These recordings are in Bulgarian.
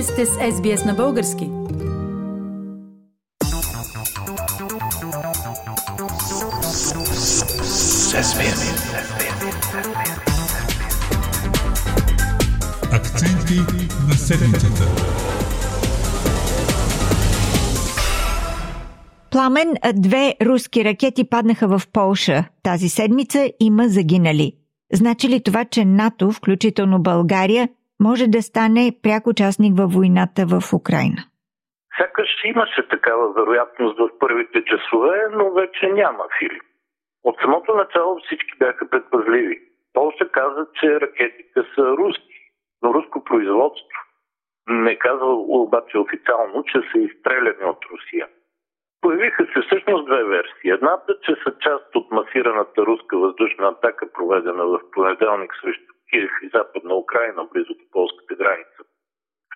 Вие сте с SBS на български. Акценти на седмицата. Пламен, две руски ракети паднаха в Полша. Тази седмица има загинали. Значи ли това, че НАТО, включително България, може да стане пряк участник във войната в Украина? Сякаш имаше такава вероятност в първите часове, но вече няма, Филип. От самото начало всички бяха предпазливи. Полша каза, че ракетите са руски, но руско производство. Не казва обаче официално, че са изстреляни от Русия. Появиха се всъщност две версии. Едната, че са част от масираната руска въздушна атака, проведена в понеделник срещу Киев и западна Украина, близо до полската граница.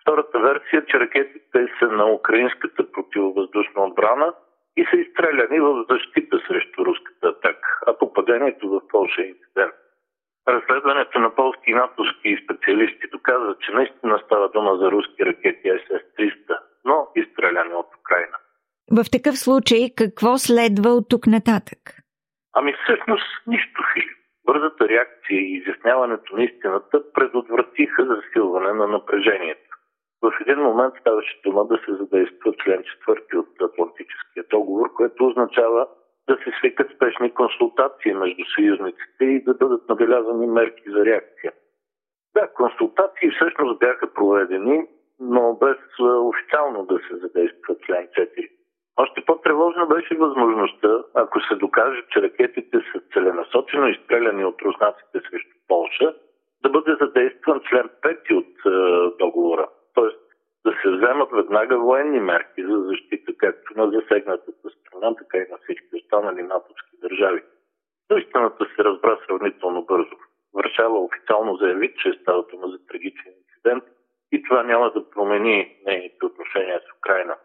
Втората версия, че ракетите са на украинската противовъздушна отбрана и са изстреляни в защита срещу руската атака, а попадението в Польша е инцидент. Разследването на полски и натовски специалисти доказва, че наистина става дума за руски ракети СС-300, но изстреляни от Украина. В такъв случай какво следва от тук нататък? Ами всъщност нищо, Филип. Бързата реакция и изясняването на истината предотвратиха засилване на напрежението. В един момент ставаше дума да се задейства член 4 от Атлантическия договор, което означава да се свикат спешни консултации между съюзниците и да бъдат набелязани мерки за реакция. Да, консултации всъщност бяха проведени, но без официално да се задейства член 4. Още по-тревожна беше възможността, ако се докаже, че ракетите са целенасочено изстреляни от руснаците срещу Полша, да бъде задействан член 5 от е, договора. Тоест да се вземат веднага военни мерки за защита както на засегнатата страна, така и на всички останали натовски държави. Но истината се разбра сравнително бързо. Варшава официално заяви, че става дума за трагичен инцидент и това няма да промени нейните отношения с Украина.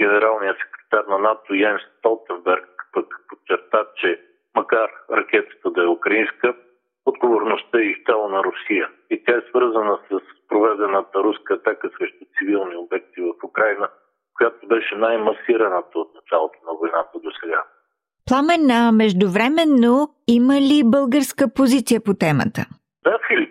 Генералният секретар на НАТО Йен Столтенберг пък подчерта, че макар ракетата да е украинска, отговорността е изцяло на Русия. И тя е свързана с проведената руска атака срещу цивилни обекти в Украина, която беше най-масираната от началото на войната до сега. Пламен, а междувременно има ли българска позиция по темата? Да, Филип,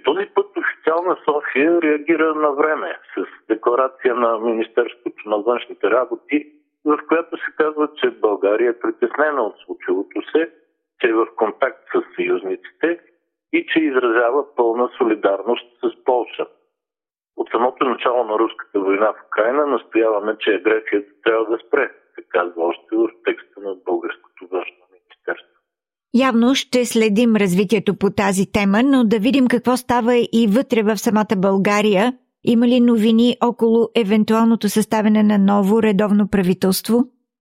официална София реагира на време с декларация на Министерството на външните работи, в която се казва, че България е притеснена от случилото се, че е в контакт с съюзниците и че изразява пълна солидарност с Полша. От самото начало на руската война в Украина настояваме, че агресията трябва да спре, се казва още в текста на българското външно министерство. Явно ще следим развитието по тази тема, но да видим какво става и вътре в самата България. Има ли новини около евентуалното съставяне на ново редовно правителство?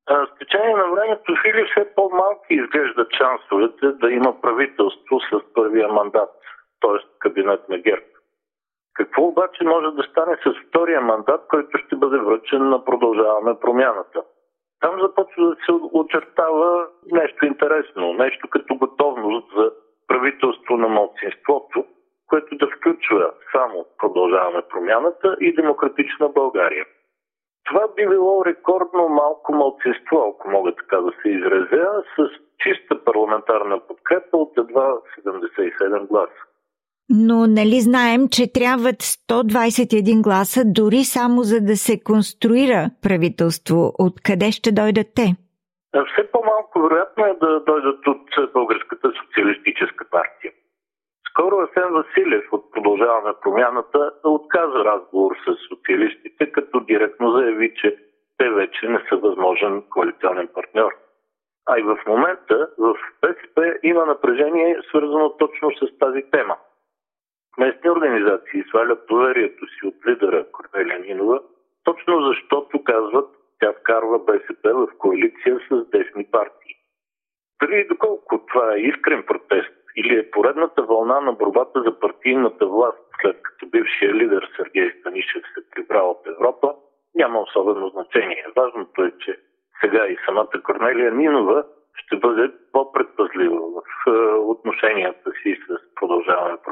С течение на времето, Фили, все по-малки изглеждат шансовете да има правителство с първия мандат, т.е. кабинет на ГЕРБ. Какво обаче може да стане с втория мандат, който ще бъде връчен на продължаваме промяната? Там започва да се очертава нещо интересно, нещо като готовност за правителство на младсинството, което да включва само продължаваме промяната и демократична България. Това би било рекордно малко мълцинство, ако мога така да се изразя, с чиста парламентарна подкрепа от едва 77 гласа. Но нали знаем, че трябват 121 гласа дори само за да се конструира правителство. Откъде ще дойдат те? Все по-малко вероятно е да дойдат от Българската социалистическа партия. Скоро Асен Василев от Продължаваме промяната отказа разговор с социалистите, като директно заяви, че те вече не са възможен коалиционен партньор. А и в момента в БСП има напрежение свързано точно с тази тема. Местни организации свалят доверието си от лидера Корнелия Нинова, точно защото казват, тя вкарва БСП в коалиция с десни партии. Дали доколко това е искрен протест или е поредната вълна на борбата за партийната власт, след като бившия лидер Сергей Станишев се прибра от Европа, няма особено значение. Важното е, че сега и самата Корнелия Нинова ще бъде по-предпазлива в е, отношенията си с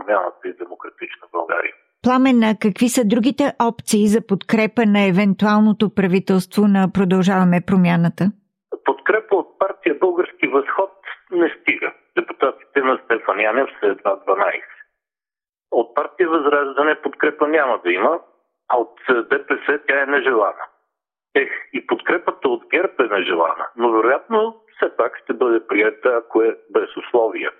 промяната и демократична България. Пламена, какви са другите опции за подкрепа на евентуалното правителство на Продължаваме промяната? Подкрепа от партия Български възход не стига. Депутатите на Стефан Янев са едва 12. От партия Възраждане подкрепа няма да има, а от ДПС тя е нежелана. Ех, и подкрепата от ГЕРБ е нежелана, но вероятно все пак ще бъде прията, ако е без условия.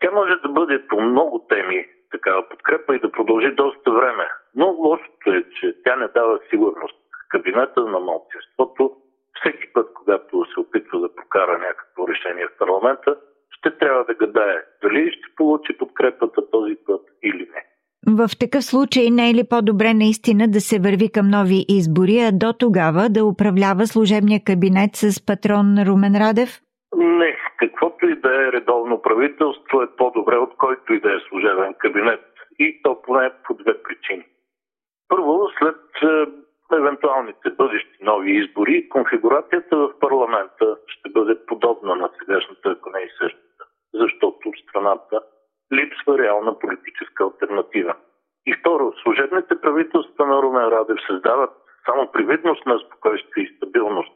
Тя може да бъде по много теми такава подкрепа и да продължи доста време. Но лошото е, че тя не дава сигурност. Кабинета на младсинството всеки път, когато се опитва да прокара някакво решение в парламента, ще трябва да гадае дали ще получи подкрепата този път или не. В такъв случай не е ли по-добре наистина да се върви към нови избори, а до тогава да управлява служебния кабинет с патрон Румен Радев? Не, каквото и да е редовно правителство е по-добре от който и да е служебен кабинет. И то поне по две причини. Първо, след е, евентуалните бъдещи нови избори, конфигурацията в парламента ще бъде подобна на сегашната, ако не и същата. Защото страната липсва реална политическа альтернатива. И второ, служебните правителства на Румен Радев създават само привидност на спокойствие и стабилност,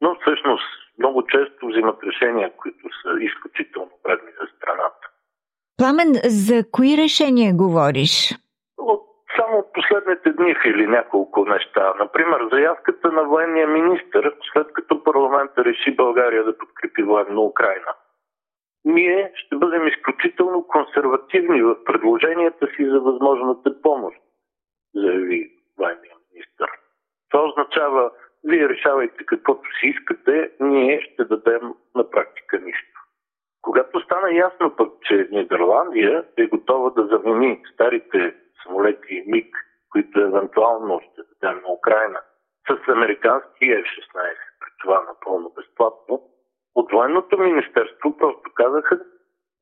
но всъщност много често взимат решения, които са изключително вредни за страната. Пламен, за кои решения говориш? От само последните дни или няколко неща. Например, заявката на военния министр, след като парламента реши България да подкрепи военно Украина. Ние ще бъдем изключително консервативни в предложенията си за възможната помощ, заяви военния министр. Това означава, вие решавайте каквото си искате, ние ще дадем на практика нищо. Когато стана ясно пък, че Нидерландия е готова да замени старите самолети МиГ, които евентуално ще дадем на Украина, с американски F-16, при това напълно безплатно, от военното министерство просто казаха,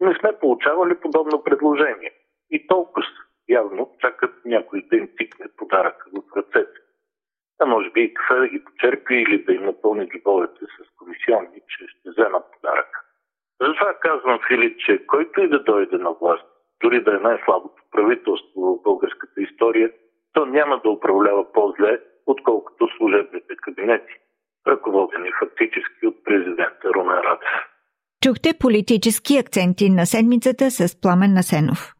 не сме получавали подобно предложение. И толкова явно чакат някой да им тикне подарък в ръцете. А може би и кафе да ги почерпи или да им напълни джобовете с комисионни, че ще вземат подарък. Затова казвам, Филип, че който и да дойде на власт, дори да е най-слабото правителство в българската история, то няма да управлява по-зле, отколкото служебните кабинети, ръководени фактически от президента Румен Радев. Чухте политически акценти на седмицата с Пламен Насенов.